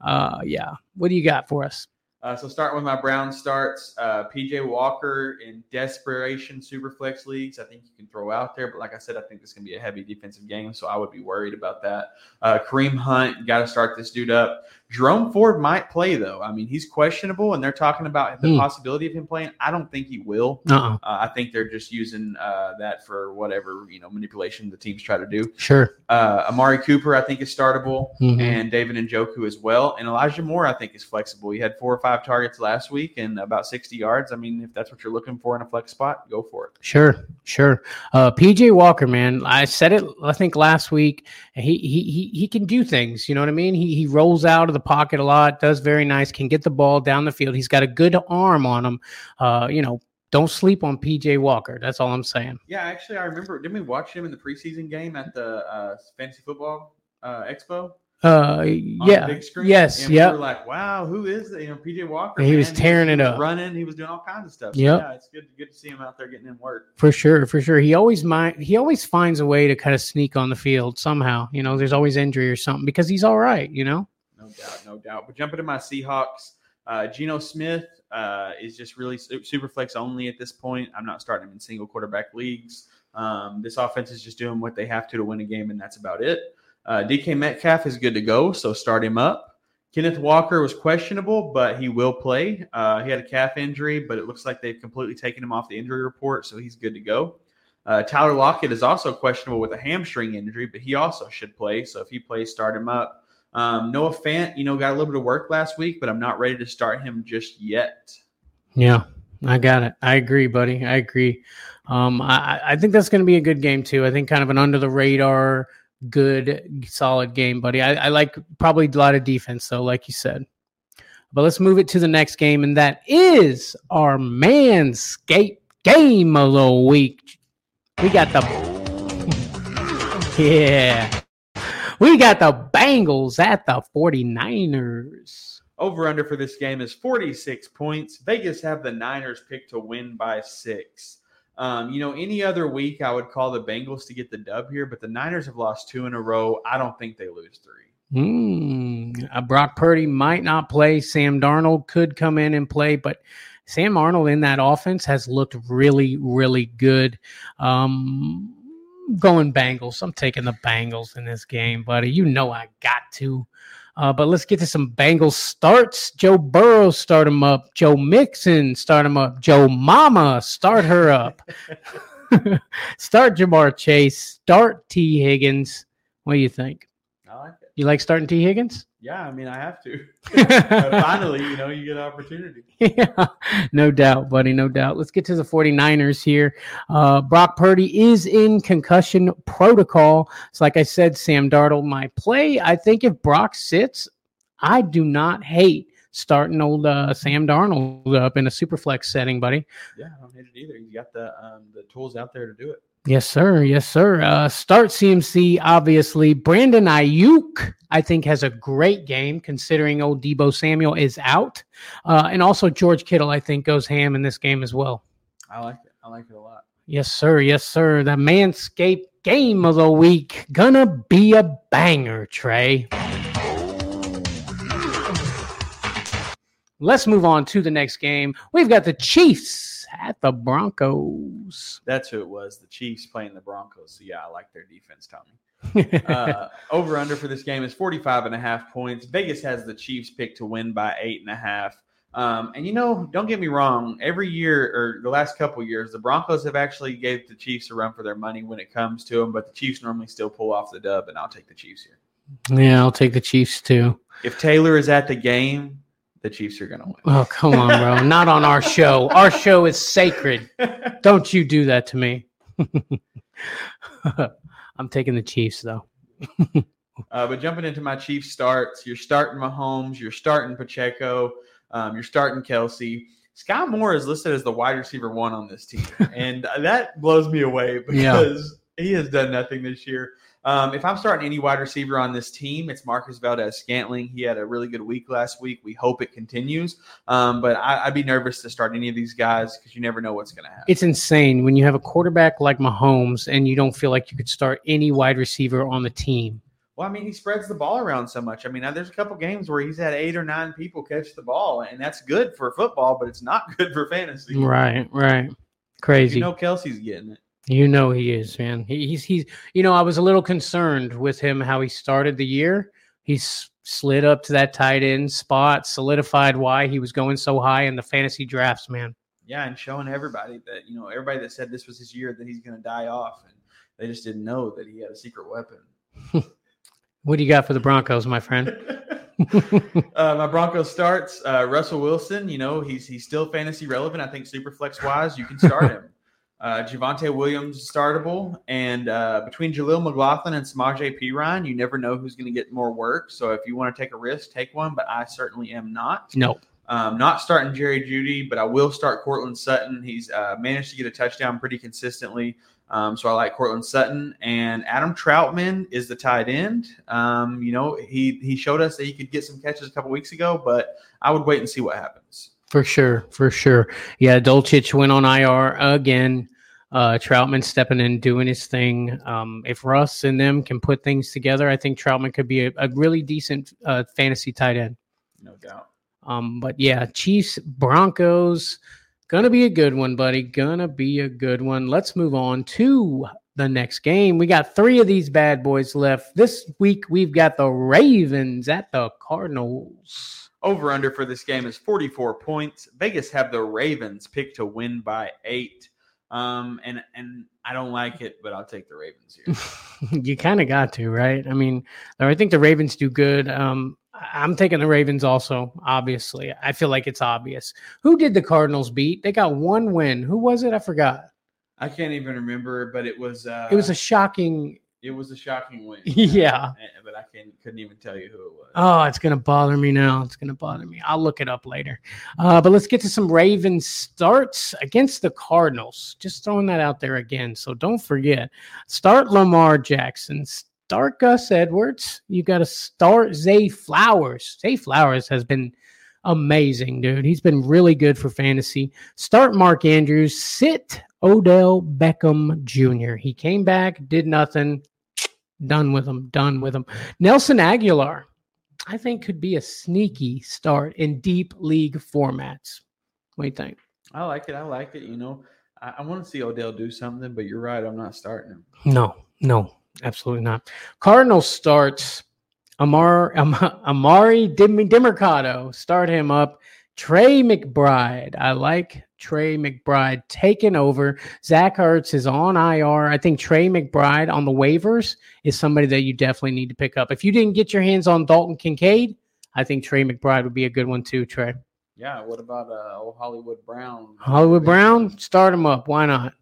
Uh, yeah. What do you got for us? Uh, so starting with my Brown starts, uh, PJ Walker in desperation superflex leagues. I think you can throw out there, but like I said, I think this can be a heavy defensive game, so I would be worried about that. Uh, Kareem Hunt, got to start this dude up. Jerome Ford might play though. I mean, he's questionable, and they're talking about the Hmm. possibility of him playing. I don't think he will. Uh-uh. Uh, I think they're just using uh, that for whatever you know manipulation the teams try to do. Sure. Uh, Amari Cooper, I think, is startable, Mhm. and David Njoku as well. And Elijah Moore, I think, is flexible. He had four or five targets last week and about 60 yards. I mean, if that's what you're looking for in a flex spot, go for it. Sure, sure. Uh, PJ Walker, man, I said it. I think last week. He he he he can do things. You know what I mean? He he rolls out of the pocket a lot. Does very nice. Can get the ball down the field. He's got a good arm on him. Uh, you know, don't sleep on PJ Walker. That's all I'm saying. Yeah, actually, I remember. Didn't we watch him in the preseason game at the uh, Fantasy Football uh, Expo? Uh, yeah, big screen? yes, yeah. we like, wow, who is that? You know, PJ Walker. He was tearing it was up. running. He was doing all kinds of stuff. So, Yep. Yeah, it's good, good to see him out there getting in work. For sure, for sure. He always mind he always finds a way to kind of sneak on the field somehow. You know, there's always injury or something because he's all right, you know? No doubt, no doubt. But jumping to my Seahawks, uh, Geno Smith uh, is just really su- super flex only at this point. I'm not starting him in single quarterback leagues. Um, this offense is just doing what they have to to win a game, and that's about it. Uh, DK Metcalf is good to go, so start him up. Kenneth Walker was questionable, but he will play. Uh, he had a calf injury, but it looks like they've completely taken him off the injury report, so he's good to go. Uh, Tyler Lockett is also questionable with a hamstring injury, but he also should play. So if he plays, start him up. Um, Noah Fant, you know, got a little bit of work last week, but I'm not ready to start him just yet. Yeah, I got it. I agree, buddy. I agree. Um, I, I think that's going to be a good game too. I think kind of an under the radar, good, solid game, buddy. I, I like probably a lot of defense though, like you said. But let's move it to the next game, and that is our Manscaped game of the week. We got the yeah. We got the Bengals at the 49ers. Over under for this game is 46 points. Vegas have the Niners picked to win by six. Um, you know, any other week I would call the Bengals to get the dub here, but the Niners have lost two in a row. I don't think they lose three. Hmm. Uh, Brock Purdy might not play. Sam Darnold could come in and play, but Sam Darnold in that offense has looked really, really good. Um, going Bengals. I'm taking the Bengals in this game, buddy. You know I got to. Uh, but let's get to some Bengals starts. Joe Burrow start him up. Joe Mixon start him up. Joe Mama start her up. start Ja'Marr Chase. Start Tee Higgins. What do you think? I like it. You like starting Tee Higgins? Yeah, I mean, I have to. Finally, you know, you get an opportunity. yeah, no doubt, buddy. No doubt. Let's get to the 49ers here. Uh, Brock Purdy is in concussion protocol. So, like I said, Sam Darnold might play. I think if Brock sits, I do not hate starting old uh, Sam Darnold up in a super flex setting, buddy. Yeah, I don't hate it either. You got the um, the tools out there to do it. Yes, sir. Yes, sir. Uh, start CMC, obviously. Brandon Aiyuk, I think, has a great game considering old Deebo Samuel is out. Uh, and also George Kittle, I think, goes ham in this game as well. I like it. I like it a lot. Yes, sir. Yes, sir. The Manscaped game of the week. Gonna be a banger, Trey. Let's move on to the next game. We've got the Chiefs at the Broncos. That's who it was. The Chiefs playing the Broncos. So, yeah, I like their defense, Tommy. uh, over under for this game is 45 and a half points. Vegas has the Chiefs picked to win by eight and a half. Um, and you know, don't get me wrong. Every year or the last couple years, the Broncos have actually gave the Chiefs a run for their money when it comes to them. But the Chiefs normally still pull off the dub, and I'll take the Chiefs here. yeah, I'll take the Chiefs too. If Taylor is at the game, the Chiefs are going to win. Oh, come on, bro. Not on our show. Our show is sacred. Don't you do that to me. I'm taking the Chiefs, though. Uh, but jumping into my Chiefs starts, you're starting Mahomes, you're starting Pacheco, um, you're starting Kelce. Scott Moore is listed as the wide receiver one on this team, and that blows me away because he has done nothing this year. Um, if I'm starting any wide receiver on this team, it's Marquez Valdes-Scantling. He had a really good week last week. We hope it continues. Um, but I, would be nervous to start any of these guys because you never know what's going to happen. It's insane when you have a quarterback like Mahomes and you don't feel like you could start any wide receiver on the team. Well, I mean, he spreads the ball around so much. I mean, there's a couple games where he's had eight or nine people catch the ball, and that's good for football, but it's not good for fantasy. Right, right. Crazy. You know, Kelce's getting it. You know he is, man. He, he's he's. You know, I was a little concerned with him how he started the year. He's slid up to that tight end spot, solidified why he was going so high in the fantasy drafts, man. Yeah, and showing everybody that you know everybody that said this was his year that he's going to die off, and they just didn't know that he had a secret weapon. what do you got for the Broncos, my friend? uh, my Broncos starts uh, Russell Wilson. You know he's he's still fantasy relevant. I think super flex wise, you can start him. Uh, Javonte Williams startable, and uh, between Jaleel McLaughlin and Samaje Perine, you never know who's going to get more work. So if you want to take a risk, take one. But I certainly am not. No. Um, not starting Jerry Jeudy, but I will start Courtland Sutton. He's uh, managed to get a touchdown pretty consistently. Um, so I like Courtland Sutton and Adam Trautman is the tight end. Um, you know, he he showed us that he could get some catches a couple weeks ago, but I would wait and see what happens. For sure, for sure. Yeah, Dulcich went on IR again. Uh, Trautman stepping in, doing his thing. Um, if Russ and them can put things together, I think Trautman could be a, a really decent uh, fantasy tight end. No doubt. Um, but yeah, Chiefs, Broncos, gonna be a good one, buddy. Gonna be a good one. Let's move on to the next game. We got three of these bad boys left. This week we've got the Ravens at the Cardinals. Over under for this game is 44 points. Vegas have the Ravens picked to win by eight. Um, and and I don't like it, but I'll take the Ravens here. you kind of got to, right? I mean, I think the Ravens do good. Um, I'm taking the Ravens also, obviously. I feel like it's obvious. Who did the Cardinals beat? They got one win. Who was it? I forgot. I can't even remember, but it was uh, it was a shocking it was a shocking win. yeah. But I can, couldn't even tell you who it was. Oh, it's going to bother me now. It's going to bother me. I'll look it up later. Uh, but let's get to some Ravens starts against the Cardinals. Just throwing that out there again. So don't forget start Lamar Jackson, start Gus Edwards. You got to start Zay Flowers. Zay Flowers has been amazing, dude. He's been really good for fantasy. Start Mark Andrews. Sit Odell Beckham Jr. He came back, did nothing. Done with him. Done with him. Nelson Agholor, I think, could be a sneaky start in deep league formats. What do you think? I like it. I like it. You know, I, I want to see Odell do something, but you're right. I'm not starting him. No, no, absolutely not. Cardinals starts Amar Am, Amari Dim, Demercado. Start him up. Trey McBride. I like Trey McBride taking over. Zach Ertz is on IR. I think Trey McBride on the waivers is somebody that you definitely need to pick up. If you didn't get your hands on Dalton Kincaid, I think Trey McBride would be a good one too, Trey. Yeah. What about uh, old Hollywood Brown? Hollywood Brown, start him up. Why not?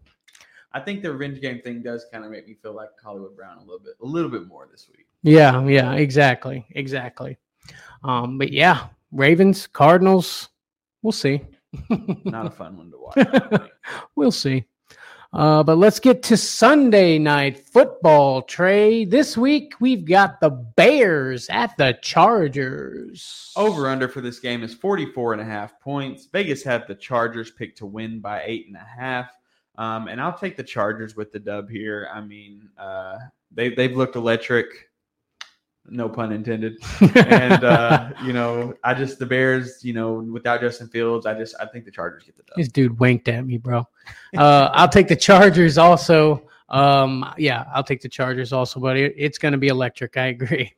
I think the revenge game thing does kind of make me feel like Hollywood Brown a little bit, a little bit more this week. Yeah, yeah, exactly, exactly. Um, but yeah, Ravens, Cardinals, we'll see. Not a fun one to watch. I don't think. we'll see. Uh, but let's get to Sunday night football, Trey. This week we've got the Bears at the Chargers. Over under for this game is 44 and a half points. Vegas had the Chargers picked to win by eight and a half. Um, and I'll take the Chargers with the dub here. I mean, uh, they, they've looked electric, no pun intended. and, uh, you know, I just, the Bears, you know, without Justin Fields, I just, I think the Chargers get the dub. This dude winked at me, bro. Uh, I'll take the Chargers also. Um, yeah, I'll take the Chargers also, but it, it's going to be electric. I agree.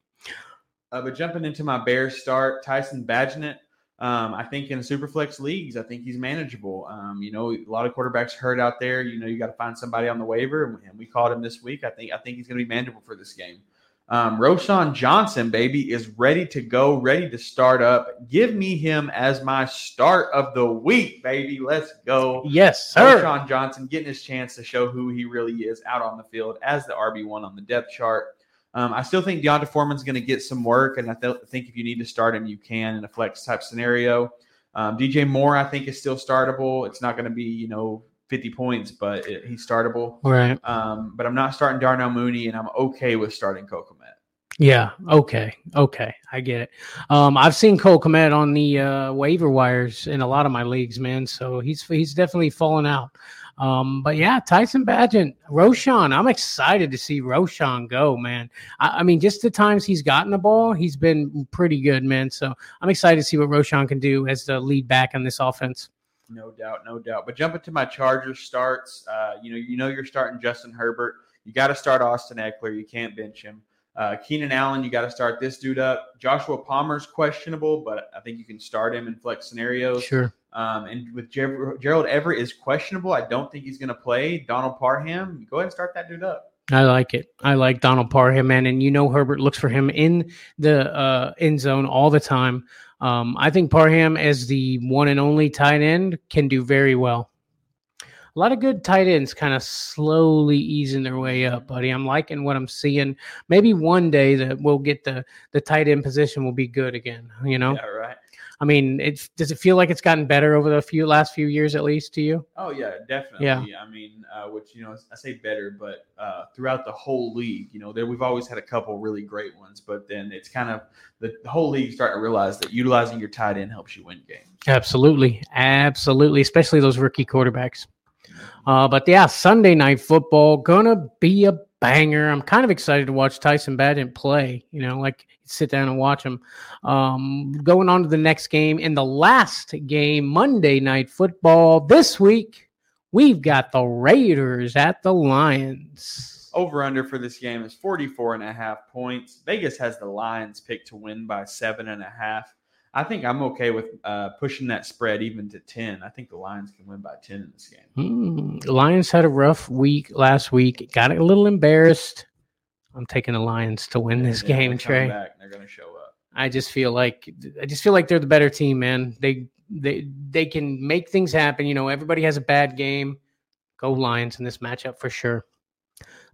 Uh, but jumping into my Bears start, Tyson Bagent. Um, I think in superflex leagues, I think he's manageable. Um, you know, a lot of quarterbacks hurt out there. You know, you got to find somebody on the waiver, and we called him this week. I think I think he's going to be manageable for this game. Um, Roschon Johnson, baby, is ready to go, ready to start up. Give me him as my start of the week, baby. Let's go. Yes, sir. Roschon Johnson getting his chance to show who he really is out on the field as the RB one on the depth chart. Um, I still think D'Onta Foreman's going to get some work, and I th- think if you need to start him, you can in a flex type scenario. Um, DJ Moore, I think, is still startable. It's not going to be you know 50 points, but it, he's startable. Right. Um, but I'm not starting Darnell Mooney, and I'm okay with starting Cole Kmet. Yeah. Okay. Okay. I get it. Um, I've seen Cole Kmet on the uh, waiver wires in a lot of my leagues, man. So he's he's definitely fallen out. Um, but yeah, Tyson Bagent, Roschon, I'm excited to see Roschon go, man. I, I, mean, just the times he's gotten the ball, he's been pretty good, man. So I'm excited to see what Roschon can do as the lead back on this offense. No doubt, no doubt. But jumping to my Chargers starts, uh, you know, you know, you're starting Justin Herbert. You got to start Austin Ekeler. You can't bench him. Uh, Keenan Allen, you got to start this dude up. Joshua Palmer's questionable, but I think you can start him in flex scenarios. Sure. Um, and with Ger- Gerald Everett is questionable. I don't think he's going to play. Donald Parham, go ahead and start that dude up. I like it. I like Donald Parham, man. And you know Herbert looks for him in the uh, end zone all the time. Um, I think Parham, as the one and only tight end, can do very well. A lot of good tight ends kind of slowly easing their way up, buddy. I'm liking what I'm seeing. Maybe one day that we'll get the the tight end position will be good again. You know. Yeah, right. I mean, it's does it feel like it's gotten better over the few last few years at least to you? Oh yeah, definitely. Yeah. I mean, uh, which you know, I say better, but uh, throughout the whole league, you know, there we've always had a couple really great ones, but then it's kind of the, the whole league starting to realize that utilizing your tight end helps you win games. Absolutely, absolutely, especially those rookie quarterbacks. Uh, but yeah, Sunday night football gonna be a banger. I'm kind of excited to watch Tyson Bagent play. You know, like sit down and watch him. Um, going on to the next game in the last game, Monday night football this week. We've got the Raiders at the Lions. Over under for this game is 44 and a half points. Vegas has the Lions picked to win by seven and a half. I think I'm okay with uh, pushing that spread even to 10. I think the Lions can win by 10 in this game. The Lions had a rough week last week. Got a little embarrassed. I'm taking the Lions to win this Yeah, game, Trey. Back. They're going to show up. I just feel like I just feel like they're the better team, man. They they they can make things happen. You know, everybody has a bad game. Go Lions in this matchup for sure.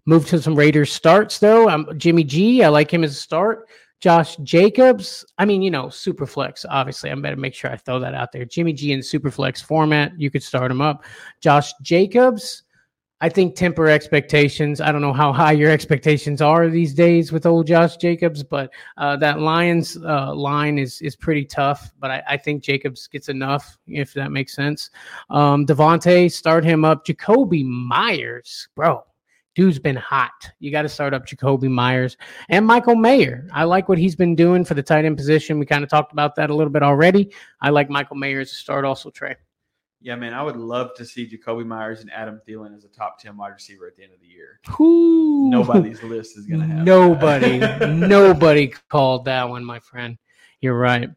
Move to some Raiders starts though. Um, Jimmy G, I like him as a start. Josh Jacobs, I mean, you know, super flex. Obviously, I'm better to make sure I throw that out there. Jimmy G in super flex format, you could start him up. Josh Jacobs, I think temper expectations. I don't know how high your expectations are these days with old Josh Jacobs, but uh, that Lions uh, line is is pretty tough. But I, I, think Jacobs gets enough, if that makes sense. Um, Davante, start him up. Jakobi Meyers, bro, dude's been hot. You got to start up Jakobi Meyers and Michael Mayer. I like what he's been doing for the tight end position. We kind of talked about that a little bit already. I like Michael Mayer as a start also, Trey. Yeah, man, I would love to see Jakobi Meyers and Adam Thielen as a top 10 wide receiver at the end of the year. Ooh. Nobody's list is going to have Nobody, nobody called that one, my friend. You're right.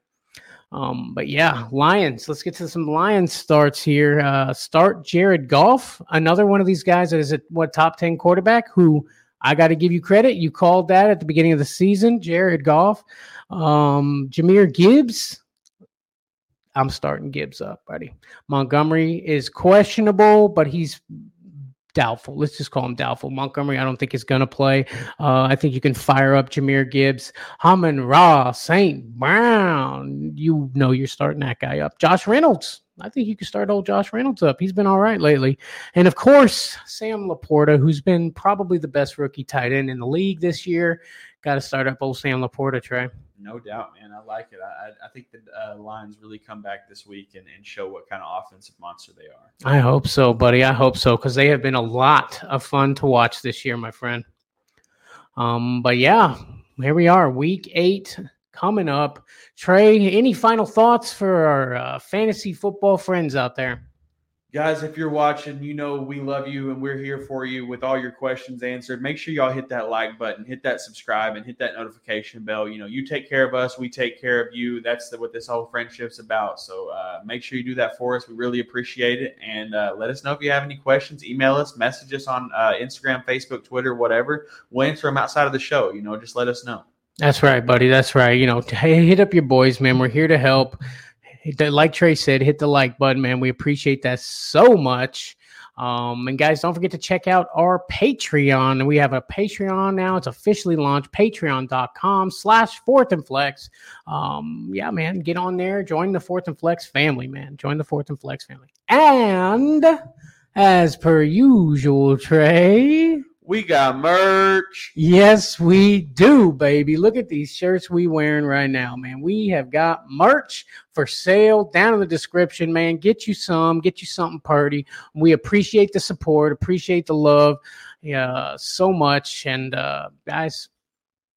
Um, but yeah, Lions. Let's get to some Lions starts here. Uh, start Jared Goff, another one of these guys that is a what top 10 quarterback who I got to give you credit. You called that at the beginning of the season, Jared Goff. Um, Jahmyr Gibbs, I'm starting Gibbs up, buddy. Montgomery is questionable, but he's doubtful. Let's just call him doubtful. Montgomery, I don't think is going to play. Uh, I think you can fire up Jahmyr Gibbs, Amon Ra, St. Brown. You know you're starting that guy up. Josh Reynolds. I think you can start old Josh Reynolds up. He's been all right lately. And of course, Sam LaPorta, who's been probably the best rookie tight end in the league this year. Got to start up old Sam LaPorta, Trey. No doubt, man. I like it. I, I think the uh, Lions really come back this week and, and show what kind of offensive monster they are. I hope so, buddy. I hope so because they have been a lot of fun to watch this year, my friend. Um, but yeah, here we are, week eight coming up. Trey, any final thoughts for our uh, fantasy football friends out there? Guys, if you're watching, you know we love you and we're here for you with all your questions answered. Make sure y'all hit that like button, hit that subscribe, and hit that notification bell. You know, you take care of us, we take care of you. That's the, what this whole friendship's about. So uh, make sure you do that for us. We really appreciate it. And uh, let us know if you have any questions. Email us, message us on uh, Instagram, Facebook, Twitter, whatever. We'll answer them outside of the show. You know, just let us know. That's right, buddy. That's right. You know, hit up your boys, man. We're here to help like Trey said, hit the like button, man. We appreciate that so much. Um, and guys, don't forget to check out our Patreon. We have a Patreon now. It's officially launched. Patreon.com slash fourth and flex. Um, yeah, man, get on there. Join the fourth and flex family, man. Join the fourth and flex family. And as per usual, Trey. We got merch. Yes, we do, baby. Look at these shirts we wearing right now, man. We have got merch for sale down in the description, man. Get you some, get you something party. We appreciate the support, appreciate the love, yeah, so much. And uh, guys,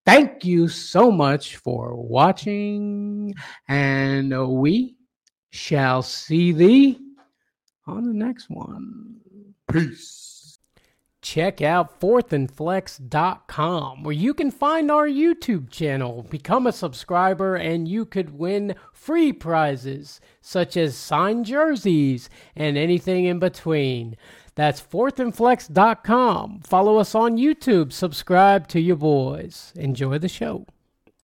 thank you so much for watching, and we shall see thee on the next one. Peace check out fourthandflex.com where you can find our YouTube channel, become a subscriber, and you could win free prizes such as signed jerseys and anything in between. That's fourthandflex.com. Follow us on YouTube, subscribe to your boys. Enjoy the show.